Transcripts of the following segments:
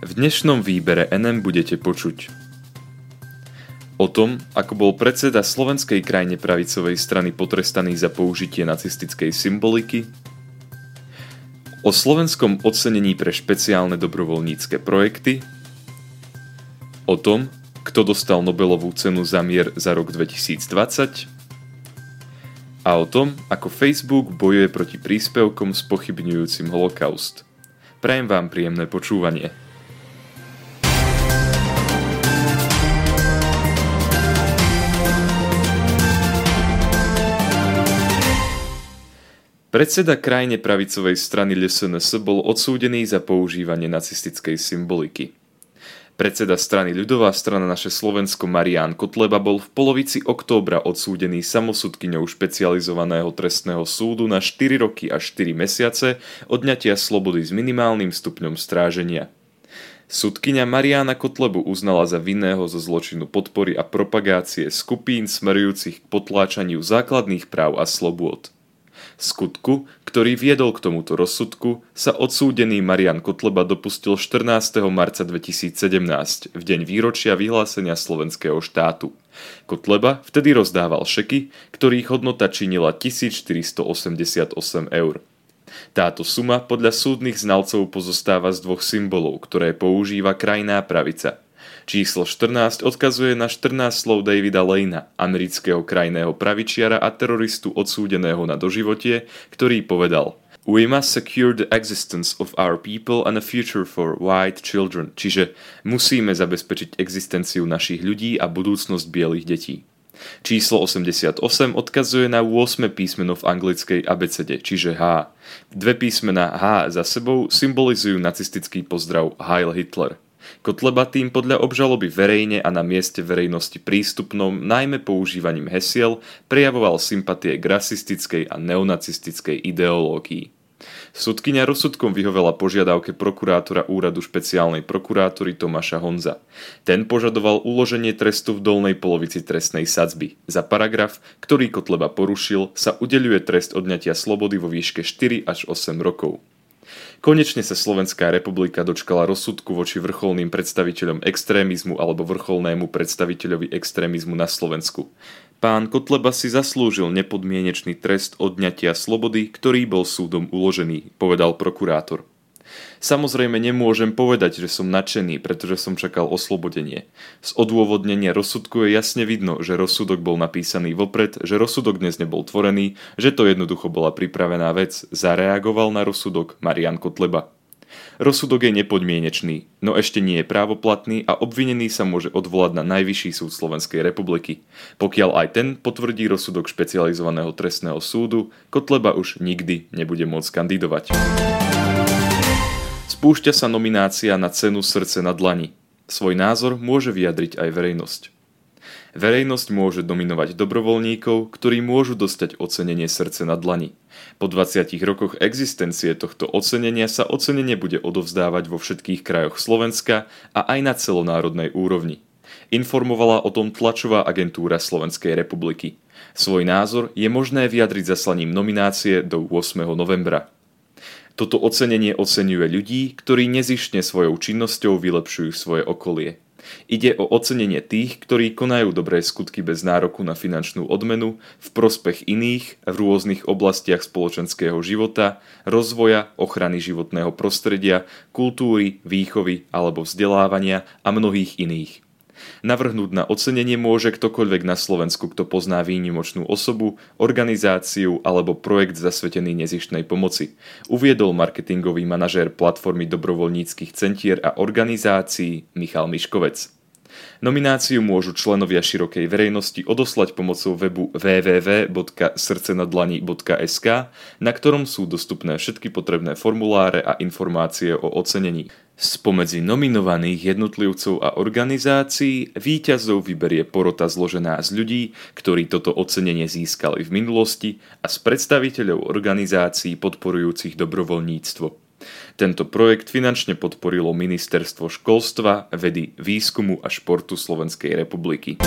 V dnešnom výbere NM budete počuť o tom, ako bol predseda slovenskej krajine pravicovej strany potrestaný za použitie nacistickej symboliky, o slovenskom ocenení pre špeciálne dobrovoľnícke projekty, o tom, kto dostal Nobelovú cenu za mier za rok 2020 a o tom, ako Facebook bojuje proti príspevkom spochybňujúcim holokaust. Prajem vám príjemné počúvanie. Predseda krajine pravicovej strany LSNS bol odsúdený za používanie nacistickej symboliky. Predseda strany Ľudová strana naše Slovensko Marián Kotleba bol v polovici októbra odsúdený samosudkyňou špecializovaného trestného súdu na 4 roky a 4 mesiace odňatia slobody s minimálnym stupňom stráženia. Sudkyňa Mariana Kotlebu uznala za vinného zo zločinu podpory a propagácie skupín smerujúcich k potláčaniu základných práv a slobôd skutku, ktorý viedol k tomuto rozsudku, sa odsúdený Marian Kotleba dopustil 14. marca 2017, v deň výročia vyhlásenia slovenského štátu. Kotleba vtedy rozdával šeky, ktorých hodnota činila 1488 eur. Táto suma podľa súdnych znalcov pozostáva z dvoch symbolov, ktoré používa krajná pravica – Číslo 14 odkazuje na 14 slov Davida Lejna, amerického krajného pravičiara a teroristu odsúdeného na doživotie, ktorý povedal We must secure the existence of our people and a future for white children, čiže musíme zabezpečiť existenciu našich ľudí a budúcnosť bielých detí. Číslo 88 odkazuje na 8 písmeno v anglickej abecede, čiže H. Dve písmena H za sebou symbolizujú nacistický pozdrav Heil Hitler. Kotleba tým podľa obžaloby verejne a na mieste verejnosti prístupnom, najmä používaním hesiel, prejavoval sympatie k rasistickej a neonacistickej ideológii. Sudkynia rozsudkom vyhovela požiadavke prokurátora úradu špeciálnej prokurátory Tomáša Honza. Ten požadoval uloženie trestu v dolnej polovici trestnej sadzby. Za paragraf, ktorý Kotleba porušil, sa udeľuje trest odňatia slobody vo výške 4 až 8 rokov. Konečne sa Slovenská republika dočkala rozsudku voči vrcholným predstaviteľom extrémizmu alebo vrcholnému predstaviteľovi extrémizmu na Slovensku. Pán Kotleba si zaslúžil nepodmienečný trest odňatia slobody, ktorý bol súdom uložený, povedal prokurátor. Samozrejme nemôžem povedať, že som nadšený, pretože som čakal oslobodenie. Z odôvodnenia rozsudku je jasne vidno, že rozsudok bol napísaný vopred, že rozsudok dnes nebol tvorený, že to jednoducho bola pripravená vec. Zareagoval na rozsudok Marian Kotleba. Rozsudok je nepodmienečný, no ešte nie je právoplatný a obvinený sa môže odvolať na Najvyšší súd Slovenskej republiky. Pokiaľ aj ten potvrdí rozsudok špecializovaného trestného súdu, Kotleba už nikdy nebude môcť kandidovať. Spúšťa sa nominácia na cenu Srdce na dlani. Svoj názor môže vyjadriť aj verejnosť. Verejnosť môže dominovať dobrovoľníkov, ktorí môžu dostať ocenenie Srdce na dlani. Po 20 rokoch existencie tohto ocenenia sa ocenenie bude odovzdávať vo všetkých krajoch Slovenska a aj na celonárodnej úrovni. Informovala o tom tlačová agentúra Slovenskej republiky. Svoj názor je možné vyjadriť zaslaním nominácie do 8. novembra. Toto ocenenie oceňuje ľudí, ktorí nezišne svojou činnosťou vylepšujú svoje okolie. Ide o ocenenie tých, ktorí konajú dobré skutky bez nároku na finančnú odmenu v prospech iných v rôznych oblastiach spoločenského života, rozvoja, ochrany životného prostredia, kultúry, výchovy alebo vzdelávania a mnohých iných. Navrhnúť na ocenenie môže ktokoľvek na Slovensku, kto pozná výnimočnú osobu, organizáciu alebo projekt zasvetený nezištnej pomoci. Uviedol marketingový manažér platformy dobrovoľníckých centier a organizácií Michal Miškovec. Nomináciu môžu členovia širokej verejnosti odoslať pomocou webu www.srcenadlani.sk, na ktorom sú dostupné všetky potrebné formuláre a informácie o ocenení. Spomedzi nominovaných jednotlivcov a organizácií víťazov vyberie porota zložená z ľudí, ktorí toto ocenenie získali v minulosti a z predstaviteľov organizácií podporujúcich dobrovoľníctvo. Tento projekt finančne podporilo Ministerstvo školstva, vedy, výskumu a športu Slovenskej republiky.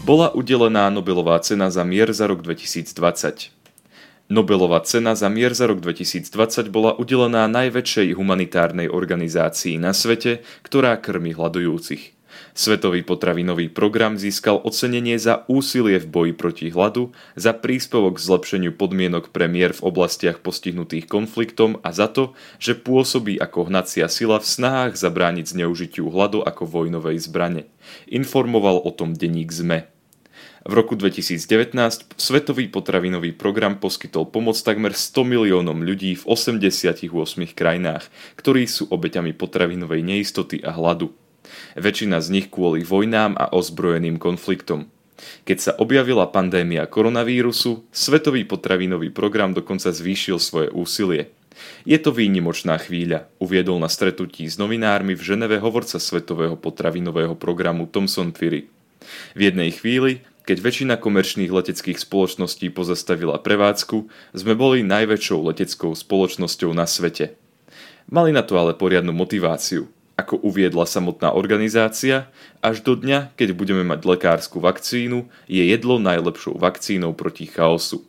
Bola udelená Nobelová cena za mier za rok 2020. Nobelová cena za mier za rok 2020 bola udelená najväčšej humanitárnej organizácii na svete, ktorá krmi hľadujúcich. Svetový potravinový program získal ocenenie za úsilie v boji proti hladu, za príspevok k zlepšeniu podmienok pre mier v oblastiach postihnutých konfliktom a za to, že pôsobí ako hnacia sila v snahách zabrániť zneužitiu hladu ako vojnovej zbrane. Informoval o tom denník ZME. V roku 2019 Svetový potravinový program poskytol pomoc takmer 100 miliónom ľudí v 88 krajinách, ktorí sú obeťami potravinovej neistoty a hladu. Väčšina z nich kvôli vojnám a ozbrojeným konfliktom. Keď sa objavila pandémia koronavírusu, Svetový potravinový program dokonca zvýšil svoje úsilie. Je to výnimočná chvíľa, uviedol na stretnutí s novinármi v Ženeve hovorca Svetového potravinového programu Thomson Fury. V jednej chvíli keď väčšina komerčných leteckých spoločností pozastavila prevádzku, sme boli najväčšou leteckou spoločnosťou na svete. Mali na to ale poriadnu motiváciu. Ako uviedla samotná organizácia, až do dňa, keď budeme mať lekárskú vakcínu, je jedlo najlepšou vakcínou proti chaosu.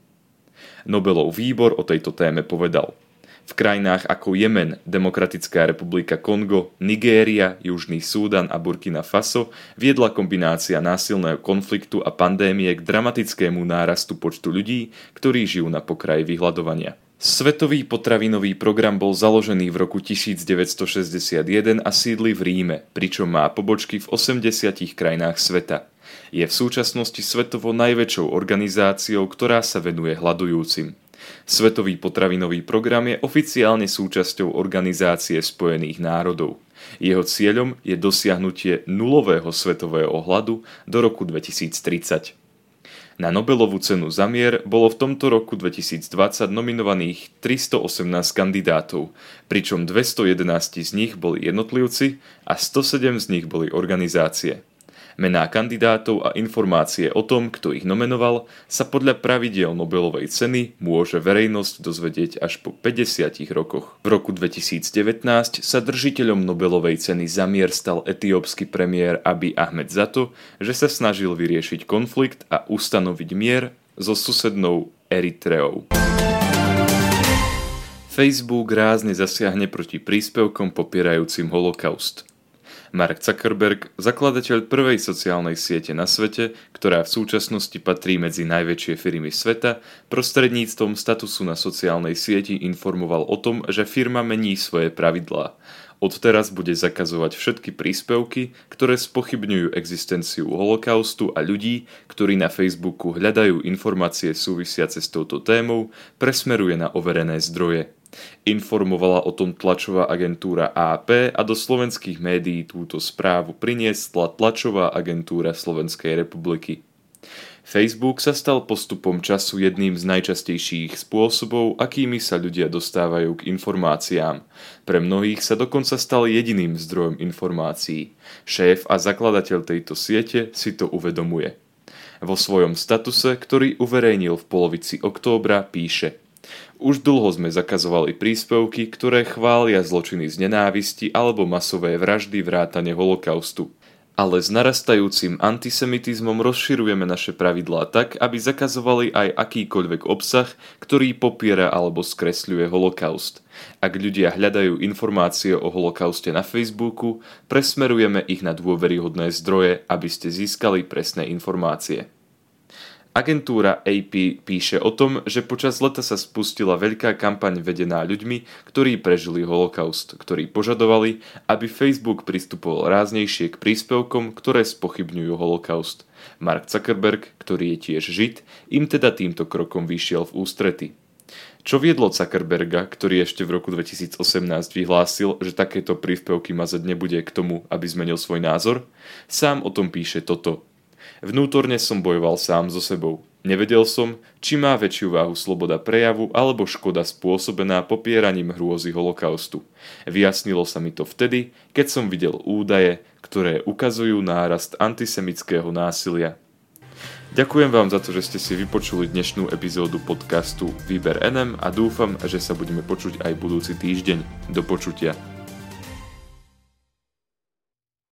Nobelov výbor o tejto téme povedal – v krajinách ako Jemen, Demokratická republika Kongo, Nigéria, Južný Súdan a Burkina Faso viedla kombinácia násilného konfliktu a pandémie k dramatickému nárastu počtu ľudí, ktorí žijú na pokraji vyhľadovania. Svetový potravinový program bol založený v roku 1961 a sídli v Ríme, pričom má pobočky v 80 krajinách sveta. Je v súčasnosti svetovo najväčšou organizáciou, ktorá sa venuje hľadujúcim. Svetový potravinový program je oficiálne súčasťou Organizácie spojených národov. Jeho cieľom je dosiahnutie nulového svetového hladu do roku 2030. Na Nobelovú cenu za mier bolo v tomto roku 2020 nominovaných 318 kandidátov, pričom 211 z nich boli jednotlivci a 107 z nich boli organizácie. Mená kandidátov a informácie o tom, kto ich nomenoval, sa podľa pravidiel Nobelovej ceny môže verejnosť dozvedieť až po 50 rokoch. V roku 2019 sa držiteľom Nobelovej ceny za mier stal etiópsky premiér Abiy Ahmed za to, že sa snažil vyriešiť konflikt a ustanoviť mier so susednou Eritreou. Facebook rázne zasiahne proti príspevkom popierajúcim holokaust. Mark Zuckerberg, zakladateľ prvej sociálnej siete na svete, ktorá v súčasnosti patrí medzi najväčšie firmy sveta, prostredníctvom statusu na sociálnej sieti informoval o tom, že firma mení svoje pravidlá. Odteraz bude zakazovať všetky príspevky, ktoré spochybňujú existenciu holokaustu a ľudí, ktorí na Facebooku hľadajú informácie súvisiace s touto témou, presmeruje na overené zdroje. Informovala o tom tlačová agentúra AP a do slovenských médií túto správu priniesla tlačová agentúra Slovenskej republiky. Facebook sa stal postupom času jedným z najčastejších spôsobov, akými sa ľudia dostávajú k informáciám. Pre mnohých sa dokonca stal jediným zdrojom informácií. Šéf a zakladateľ tejto siete si to uvedomuje. Vo svojom statuse, ktorý uverejnil v polovici októbra, píše – už dlho sme zakazovali príspevky, ktoré chvália zločiny z nenávisti alebo masové vraždy vrátane holokaustu. Ale s narastajúcim antisemitizmom rozširujeme naše pravidlá tak, aby zakazovali aj akýkoľvek obsah, ktorý popiera alebo skresľuje holokaust. Ak ľudia hľadajú informácie o holokauste na Facebooku, presmerujeme ich na dôveryhodné zdroje, aby ste získali presné informácie. Agentúra AP píše o tom, že počas leta sa spustila veľká kampaň vedená ľuďmi, ktorí prežili holokaust, ktorí požadovali, aby Facebook pristupoval ráznejšie k príspevkom, ktoré spochybňujú holokaust. Mark Zuckerberg, ktorý je tiež žid, im teda týmto krokom vyšiel v ústrety. Čo viedlo Zuckerberga, ktorý ešte v roku 2018 vyhlásil, že takéto príspevky mazať nebude k tomu, aby zmenil svoj názor? Sám o tom píše toto. Vnútorne som bojoval sám so sebou. Nevedel som, či má väčšiu váhu sloboda prejavu alebo škoda spôsobená popieraním hrôzy holokaustu. Vyjasnilo sa mi to vtedy, keď som videl údaje, ktoré ukazujú nárast antisemického násilia. Ďakujem vám za to, že ste si vypočuli dnešnú epizódu podcastu Výber NM a dúfam, že sa budeme počuť aj budúci týždeň. Do počutia.